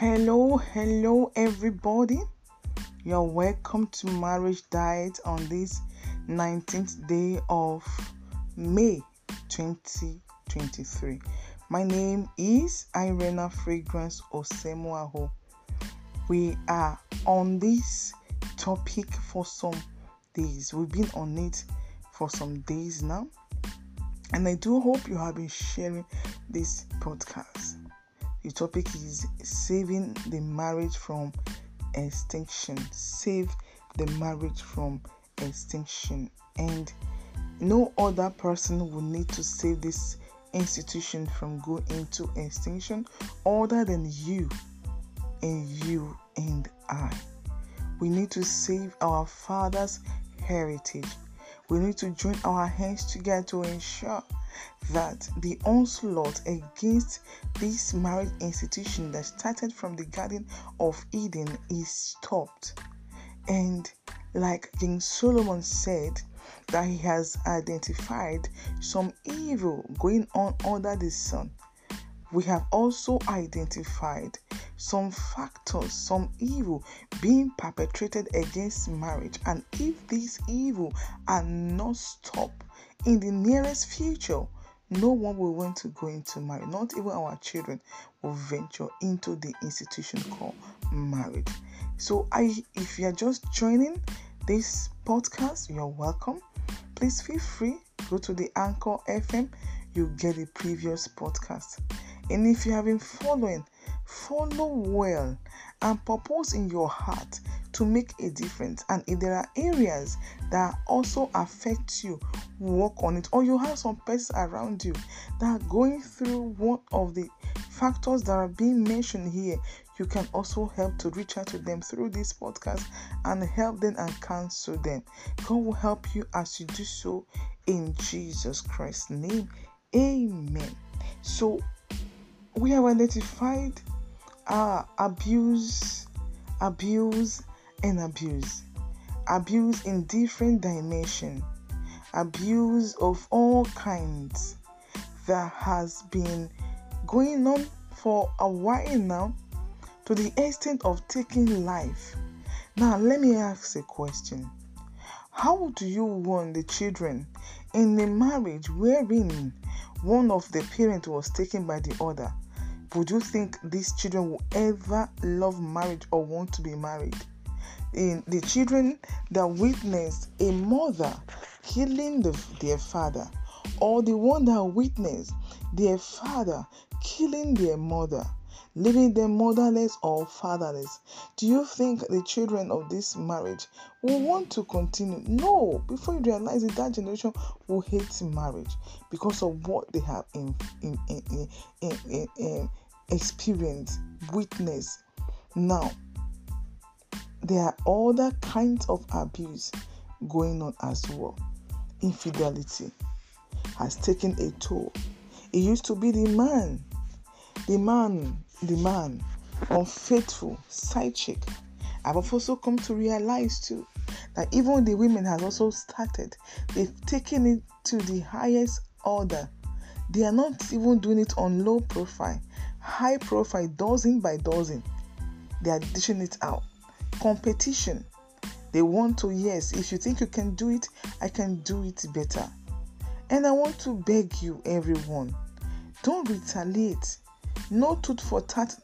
Hello, hello, everybody. You're welcome to Marriage Diet on this 19th day of May 2023. My name is Irena Fragrance Osemuaho. We are on this topic for some days. We've been on it for some days now. And I do hope you have been sharing this podcast. The topic is saving the marriage from extinction. Save the marriage from extinction. And no other person will need to save this institution from going into extinction other than you and you and I. We need to save our father's heritage. We need to join our hands together to ensure that the onslaught against this marriage institution that started from the Garden of Eden is stopped. And like King Solomon said, that he has identified some evil going on under the sun. We have also identified some factors, some evil being perpetrated against marriage. And if these evil are not stopped in the nearest future, no one will want to go into marriage. Not even our children will venture into the institution called marriage. So, I, if you are just joining this podcast, you're welcome. Please feel free go to the Anchor FM. You get the previous podcast. And if you have been following, follow well and purpose in your heart to make a difference. And if there are areas that also affect you, work on it. Or you have some persons around you that are going through one of the factors that are being mentioned here. You can also help to reach out to them through this podcast and help them and counsel them. God will help you as you do so in Jesus Christ's name. Amen. So we have identified uh, abuse, abuse, and abuse. Abuse in different dimension. Abuse of all kinds that has been going on for a while now to the extent of taking life. Now, let me ask a question. How do you want the children in a marriage wherein one of the parents was taken by the other? Would you think these children will ever love marriage or want to be married? In the children that witnessed a mother killing the, their father, or the one that witnessed their father killing their mother, leaving them motherless or fatherless. Do you think the children of this marriage will want to continue? No, before you realize it, that generation will hate marriage because of what they have in, in, in, in, in experienced, witnessed. Now, there are other kinds of abuse going on as well. Infidelity has taken a toll. It used to be the man, the man the man, unfaithful, side chick. I've also come to realize too that even the women has also started. They've taken it to the highest order. They are not even doing it on low profile, high profile, dozen by dozen. They are dishing it out. Competition. They want to, yes, if you think you can do it, I can do it better. And I want to beg you, everyone, don't retaliate no tooth for tat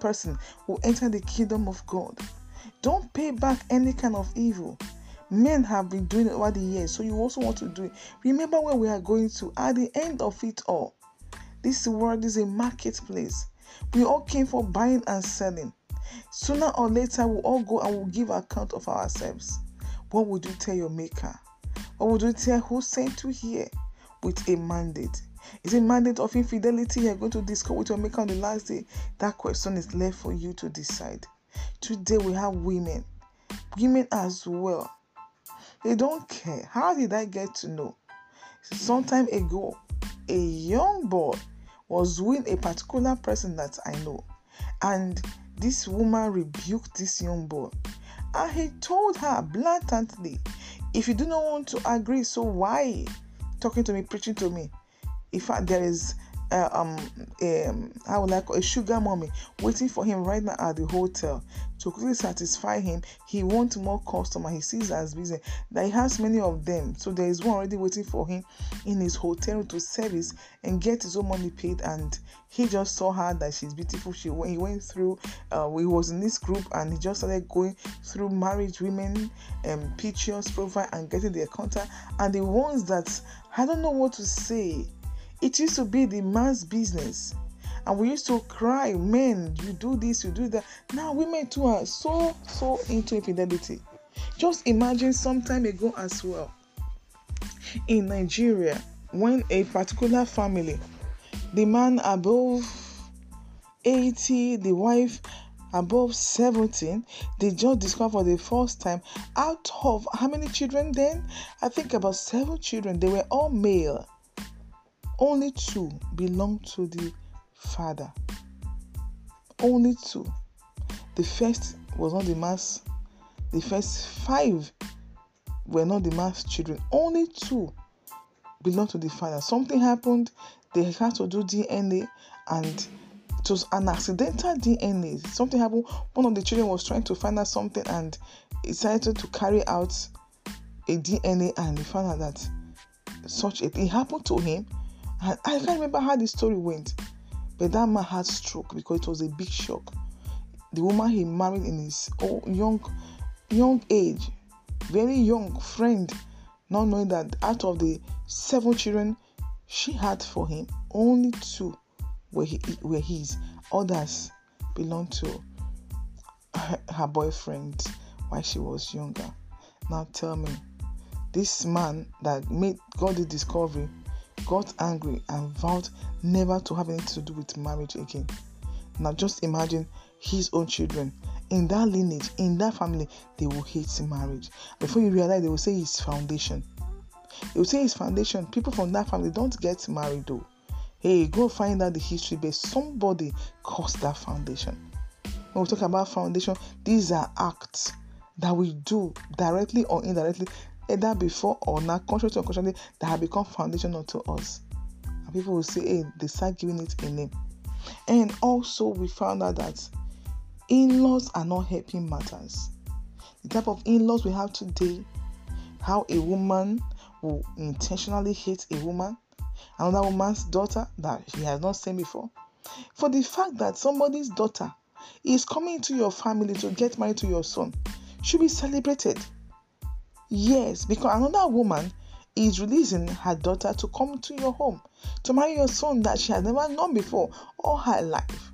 person will enter the kingdom of God. Don't pay back any kind of evil. Men have been doing it over the years, so you also want to do it. Remember where we are going to at the end of it all. This world is a marketplace. We all came for buying and selling. Sooner or later, we'll all go and we'll give account of ourselves. What would you tell your maker? What would you tell who sent you here with a mandate? Is it mandate of infidelity you're going to discuss with your maker on the last day? That question is left for you to decide. Today we have women, women as well. They don't care. How did I get to know? Some time ago, a young boy was with a particular person that I know, and this woman rebuked this young boy. And he told her blatantly, If you do not want to agree, so why talking to me, preaching to me? In fact, there is uh, um, um, how would I call a sugar mommy waiting for him right now at the hotel to quickly satisfy him. He wants more customer. He sees as busy that he has many of them. So there is one already waiting for him in his hotel to service and get his own money paid. And he just saw her that she's beautiful. She when he went through. Uh, he was in this group and he just started going through marriage women and um, pictures profile and getting their contact and the ones that I don't know what to say it used to be the man's business. And we used to cry, men, you do this, you do that. Now women too are so, so into infidelity. Just imagine some time ago as well in Nigeria when a particular family, the man above 80, the wife above 17, they just discovered for the first time out of how many children then? I think about seven children. They were all male. Only two belong to the Father. Only two. The first was not the mass. The first five were not the mass children. Only two belong to the Father. Something happened. They had to do DNA and it was an accidental DNA. Something happened. One of the children was trying to find out something and decided to carry out a DNA and he found out that such a thing happened to him I, I can't remember how the story went, but that man had stroke because it was a big shock. The woman he married in his young, young age, very young friend, not knowing that out of the seven children she had for him, only two were, he, were his. Others belonged to her, her boyfriend while she was younger. Now tell me, this man that made God the discovery got angry and vowed never to have anything to do with marriage again. Now, just imagine his own children in that lineage, in that family, they will hate marriage. Before you realize, they will say his foundation. They will say his foundation. People from that family don't get married though. Hey, go find out the history, but somebody caused that foundation. When we talk about foundation, these are acts that we do directly or indirectly either before or now, consciously or unconsciously, that have become foundational to us. And people will say, hey, they start giving it a name. And also, we found out that in laws are not helping matters. The type of in laws we have today, how a woman will intentionally hate a woman, another woman's daughter that she has not seen before, for the fact that somebody's daughter is coming to your family to get married to your son should be celebrated. Yes, because another woman is releasing her daughter to come to your home to marry your son that she has never known before all her life.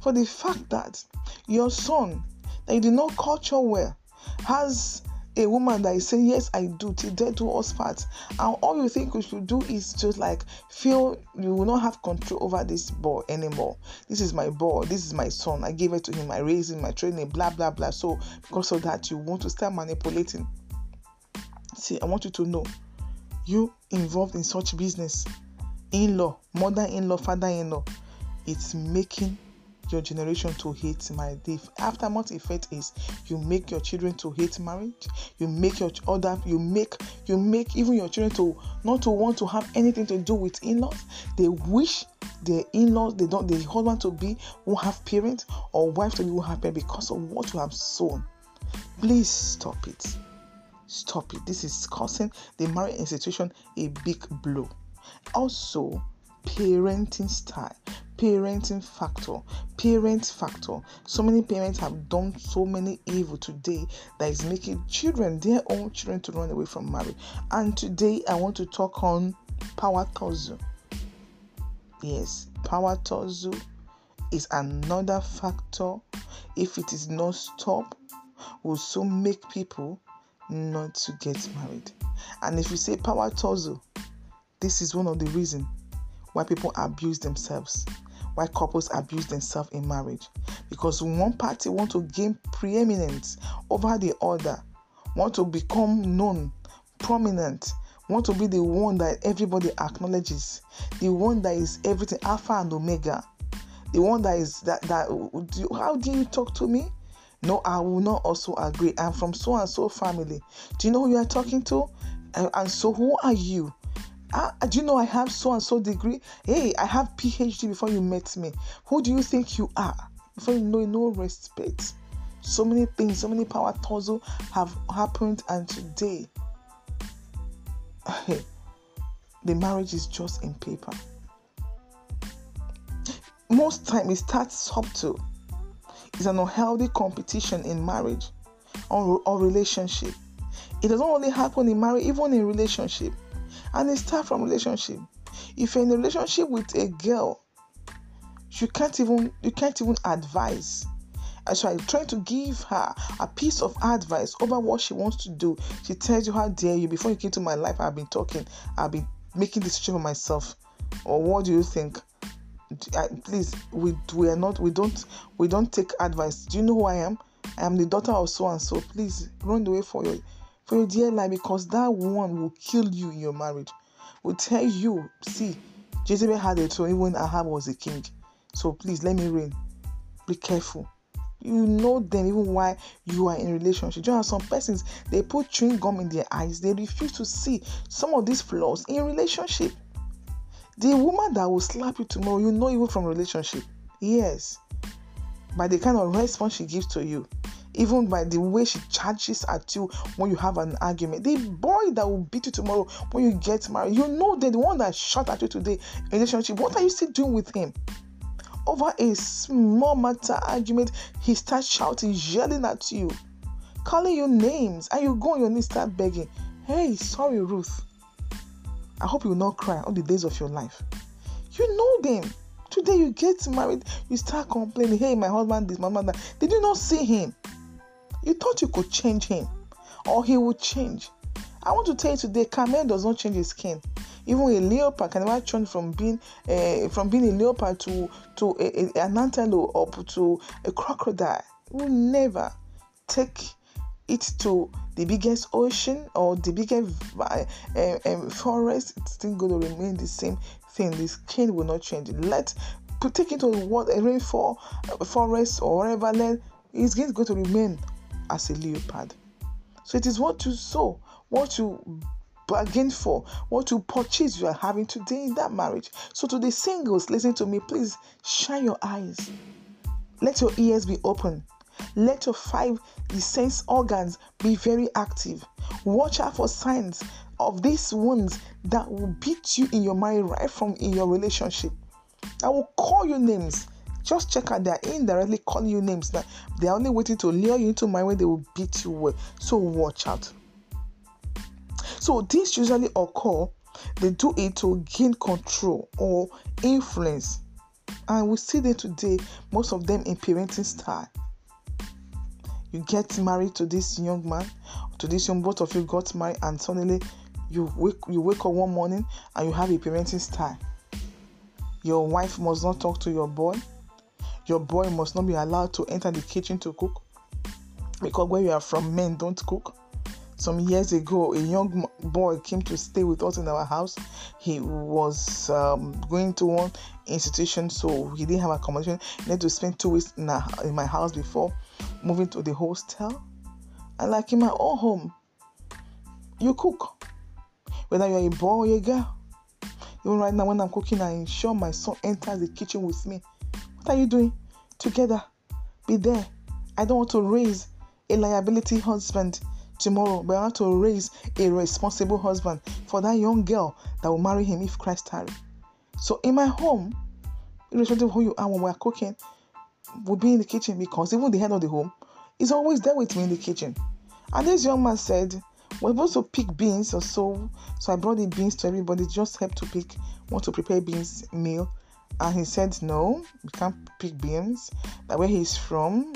For the fact that your son that you did not culture well has a woman that is saying, Yes, I do, till death do us part. And all you think you should do is just like feel you will not have control over this boy anymore. This is my boy, this is my son. I gave it to him, I raised him, I trained him, blah blah blah. So because of that, you want to start manipulating See, I want you to know you involved in such business, in law, mother in law, father in law, it's making your generation to hate marriage. The aftermath effect is you make your children to hate marriage. You make your other you make you make even your children to not to want to have anything to do with in-laws. They wish their in-laws they don't the husband to be won't have parents or wife to be won't have parents because of what you have sown. Please stop it. Stop it. This is causing the marriage institution a big blow. Also, parenting style, parenting factor, parent factor. So many parents have done so many evil today that is making children, their own children, to run away from marriage. And today I want to talk on power tussle. Yes, power tussle is another factor. If it is not stopped, will soon make people not to get married. And if you say power tussle, this is one of the reasons why people abuse themselves, why couples abuse themselves in marriage. Because one party want to gain preeminence over the other, want to become known, prominent, want to be the one that everybody acknowledges, the one that is everything, alpha and omega, the one that is that that how do you talk to me? No, I will not also agree. I'm from so and so family. Do you know who you are talking to? And, so, who are you? Ah, do you know I have so and so degree? Hey, I have PhD before you met me. Who do you think you are? Before you know, no respect. So many things, so many power tussle have happened, and today the marriage is just in paper. Most time it starts subtle. It's an unhealthy competition in marriage or, or relationship. It doesn't only happen in marriage, even in relationship. And it starts from relationship. If you're in a relationship with a girl, you can't even you can't even advise. So I try to give her a piece of advice over what she wants to do. She tells you, How dare you? Before you came to my life, I've been talking, I've been making decision for myself. Or what do you think? Please, we we are not we don't we don't take advice. Do you know who I am? I am the daughter of so and so. Please run away for your for your dear life because that one will kill you in your marriage. Will tell you, see, Jezebel had a throne even Ahab was a king. So please let me reign. Be careful. You know them even why you are in relationship. You know some persons they put chewing gum in their eyes. They refuse to see some of these flaws in relationship. The woman that will slap you tomorrow, you know even from relationship. Yes. By the kind of response she gives to you even by the way she charges at you when you have an argument. The boy that will beat you tomorrow when you get married, you know that the one that shot at you today in relationship, what are you still doing with him? Over a small matter argument, he starts shouting, yelling at you, calling you names, and you go on your knees, start begging, Hey, sorry, Ruth. I hope you will not cry all the days of your life. You know them. Today you get married, you start complaining, hey, my husband, this, my mother. Did you not see him? You thought you could change him or he would change. I want to tell you today, camel does not change his skin. Even a leopard can never change from being uh, from being a leopard to to a, a, an antelope or to a crocodile. It will never take it to the biggest ocean or the biggest uh, um, forest. It's still going to remain the same thing. The skin will not change. Let take it to what a rainfall uh, forest or wherever. Let it's going to remain as a leopard. So it is what you sow, what you bargain for, what you purchase you are having today in that marriage. So to the singles, listen to me, please shine your eyes. Let your ears be open. Let your five sense organs be very active. Watch out for signs of these wounds that will beat you in your mind right from in your relationship. I will call you names just check out they're indirectly calling you names now. They're only waiting to lure you into my way, they will beat you well. So watch out. So this usually occur, they do it to gain control or influence. And we see them today, most of them in parenting style. You get married to this young man, to this young both of you got married, and suddenly you wake you wake up one morning and you have a parenting style. Your wife must not talk to your boy your boy must not be allowed to enter the kitchen to cook because where you are from, men don't cook. Some years ago, a young boy came to stay with us in our house. He was um, going to one institution, so he didn't have accommodation. He had to spend two weeks in, a, in my house before moving to the hostel. And like in my own home, you cook, whether you're a boy or a girl. Even right now, when I'm cooking, I ensure my son enters the kitchen with me what are you doing? Together. Be there. I don't want to raise a liability husband tomorrow, but I want to raise a responsible husband for that young girl that will marry him if Christ tarry. So in my home, irrespective of who you are when we're cooking, we'll be in the kitchen because even the head of the home is always there with me in the kitchen. And this young man said, We're supposed to pick beans or so. So I brought the beans to everybody, just help to pick, want to prepare beans meal. And he said no we can't pick beans. That where he's from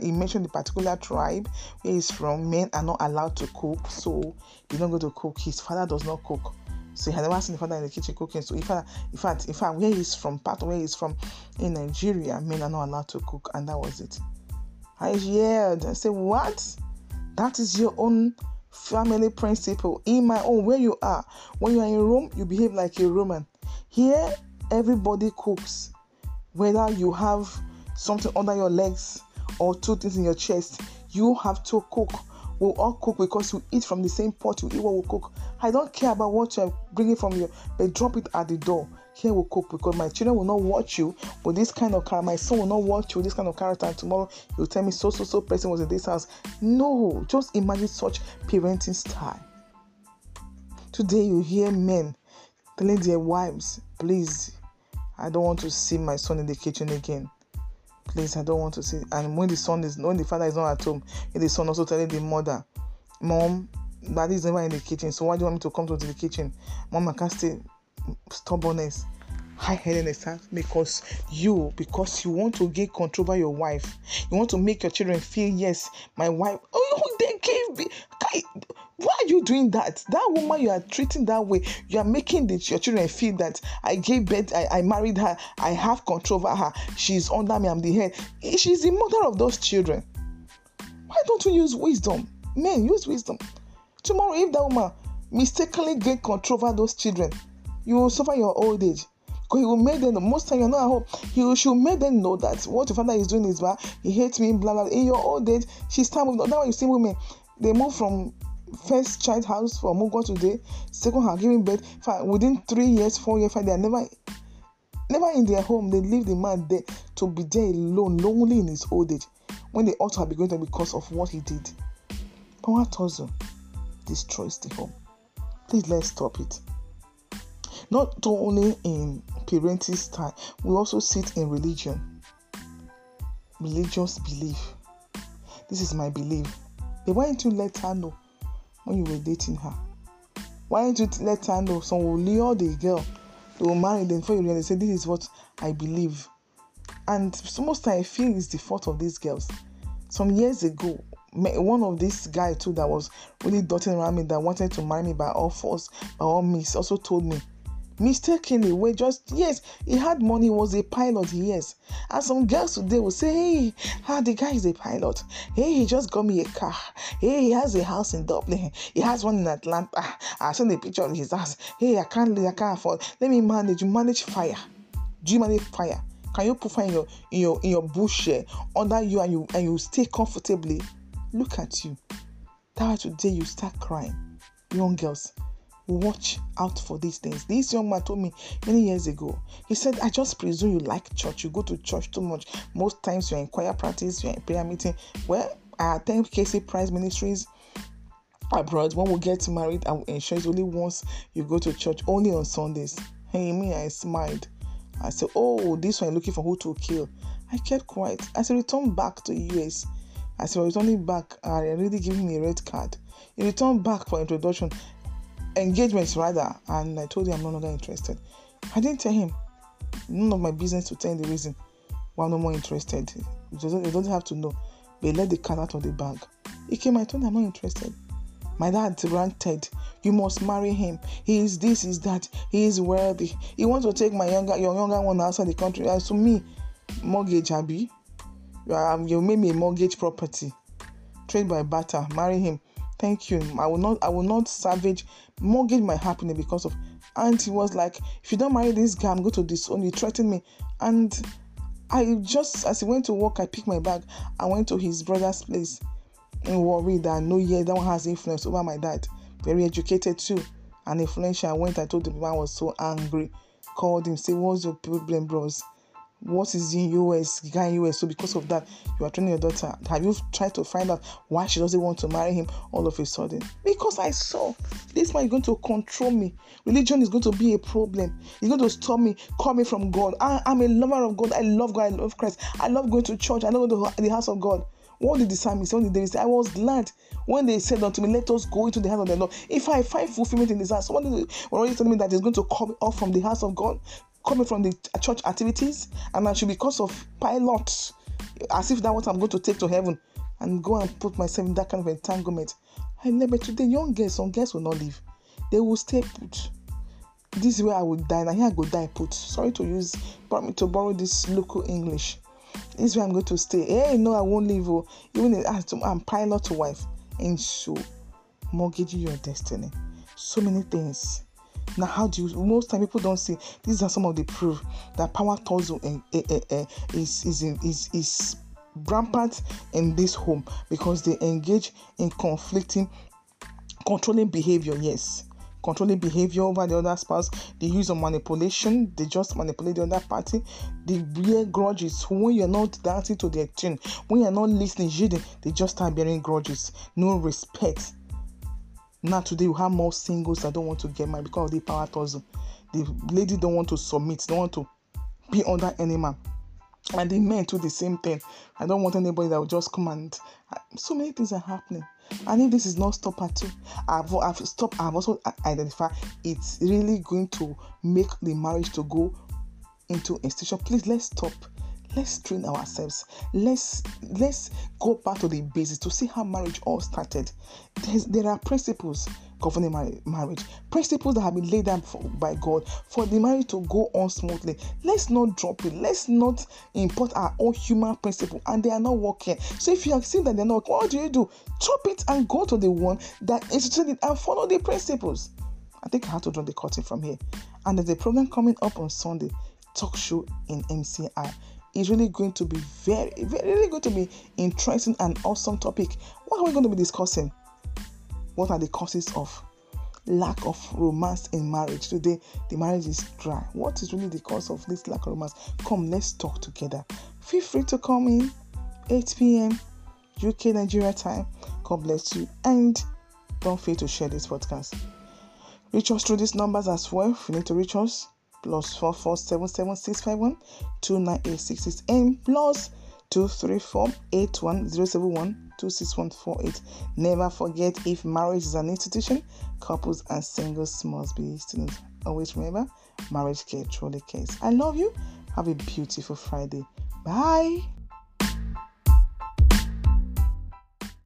he mentioned the particular tribe where he's from. Men are not allowed to cook so he's not going to cook. His father does not cook so he had never seen the father in the kitchen cooking. So in fact in fact in fact where he's from part where he's from in nigeria men are not allowed to cook and that was it. I yelled i said what? That is your own family principle. In my own where you are when you are in rome you behave like a roman. Here everybody cooks whether you have something under your legs or two things in your chest. You have to cook We'll all cook because we eat from the same pot. We eat what we cook. I don't care about what you're bringing from you, but drop it at the door. Here we cook because my children will not watch you with this kind of character. My son will not watch you with this kind of character. And tomorrow you'll tell me so so so person was in this house. No, just imagine such parenting style. Today you hear men telling their wives, please, I don't want to see my son in the kitchen again. Please, I don't want to see. And when the son is, when the father is not at home, the son also telling the mother, Mom, daddy is never in the kitchen. So why do you want me to come to the kitchen? Mom, I can't stay. Stubbornness, high-headedness, because you, because you want to gain control by your wife. You want to make your children feel, yes, my wife. Oh, they gave me. Why are you doing that? That woman you are treating that way, you are making the, your children feel that I gave birth, I, I married her, I have control over her, she's under me, I'm the head. She's the mother of those children. Why don't you use wisdom? Men, use wisdom. Tomorrow, if that woman mistakenly gain control over those children, you will suffer your old age. Because he will make them most time you're not at home. He should make them know that what your father is doing is bad. He hates me, blah blah. In your old age, she's time with why you see women, they move from first child house for Mugo today, second house giving birth. Within three years, four years, five, they are never never in their home. They leave the man there to be there alone, lonely in his old age, when they ought to have been going to because of what he did. Power tussle destroys the home. Please let's stop it. Not only in parenting style, we also see it in religion. Religious belief. This is my belief. They want to let her know when you were dating her? Why didn't you let her know? Some will lure the girl, they will marry them before you realize say this is what I believe. And most I feel is the fault of these girls. Some years ago, one of these guys too that was really dotting around me that wanted to marry me by all force, by all means, also told me mistakenly we just yes he had money was a pilot yes. And some girls today will say hey ah the guy is a pilot. Hey he just got me a car. Hey he has a house in dublin. He has one in atlanta. I sent a picture of his house. Hey i can't i can't afford. Let me manage manage fire. Do you manage fire? Can you put fire in your in your in your bush uh, under you and you and you stay comfortably? Look at you. That today you start crying. Young girls watch out for these things. This young man told me many years ago. He said, I just presume you like church. You go to church too much. Most times you're in choir practice, you're in prayer meeting. Well, I attend KC Prize Ministries abroad. When we get married, I will ensure it's only once you go to church, only on Sundays. Hey, me, I smiled. I said, Oh, this one looking for who to kill. I kept quiet. I said, Return back to US. I said, Returning back, uh, I already giving me a red card. He returned back for introduction engagements rather, and I told him I'm no longer interested. I didn't tell him. None of my business to tell him the reason why I'm no more interested. He doesn't, doesn't have to know. But let the cat out of the bag. He came, I told him I'm not interested. My dad ranted, You must marry him. He is this, is that. He is worthy. He wants to take my younger your younger one outside the country. As to me, mortgage, Abby. You, um, you made me a mortgage property. Trade by barter. Marry him. Thank you. I will not I will not savage mortgage my happiness because of and he was like, if you don't marry this guy, I'm going to disown you, threatened me. And I just as he went to work, I picked my bag. I went to his brother's place and worried that no yeah, that one has influence over my dad. Very educated too. And influential. I went, I told him I was so angry. Called him, say, What's your problem, bros? What is in US, guy in US. So because of that, you are training your daughter. Have you tried to find out why she doesn't want to marry him all of a sudden? Because I saw this man is going to control me. Religion is going to be a problem. He's going to stop me, coming from God. I, am a lover of God. I love God. I love Christ. I love going to church. I love going to the house of God. What did the psalmist? What did David say? I was glad when they said unto me, Let us go into the house of the Lord. If I find fulfillment in this house, someone was already telling me that he's going to come off from the house of God coming from the church activities and I should because of pilots as if that what I'm going to take to heaven and go and put myself in that kind of entanglement. I never today young girls, some girls will not leave. They will stay put. This is where I will die, and here I go die put. Sorry to use to borrow this local English. This is where I'm going to stay. Hey, no, I won't leave. Oh, even if I'm pilot wife. And so mortgaging your destiny. So many things now, how do you? Most time people don't see. These are some of the proof that power tussle uh, uh, uh, is is is is rampant in this home because they engage in conflicting, controlling behavior. Yes, controlling behavior over the other spouse, the use of manipulation, they just manipulate the other party, the bear grudges when you're not dancing to their tune, when you're not listening, they just start bearing grudges, no respect. Now today we have more singles that don't want to get married because of the power tussle. The lady don't want to submit, don't want to be under any man. And the men do the same thing. I don't want anybody that will just come and so many things are happening. And if this is not stop at all, I've, I've stopped. I've also identified it's really going to make the marriage to go into a station. Please let's stop. Let's train ourselves. Let's let's go back to the basics to see how marriage all started. There's, there are principles governing marriage, principles that have been laid down for, by God for the marriage to go on smoothly. Let's not drop it. Let's not import our own human principle, and they are not working. So if you have seen that they're not, what do you do? Chop it and go to the one that instituted it and follow the principles. I think I have to draw the curtain from here. And there's a program coming up on Sunday, talk show in MCI. It's really going to be very, very, really going to be interesting and awesome topic. What are we going to be discussing? What are the causes of lack of romance in marriage? Today, the marriage is dry. What is really the cause of this lack of romance? Come, let's talk together. Feel free to come in 8 p.m. UK Nigeria time. God bless you. And don't fail to share this podcast. Reach us through these numbers as well. If you need to reach us, plus four four seven seven six five one two nine eight six six and plus two three four eight one zero seven one 26148. Never forget if marriage is an institution, couples and singles must be students. Always remember, marriage care truly cares. I love you. Have a beautiful Friday. Bye.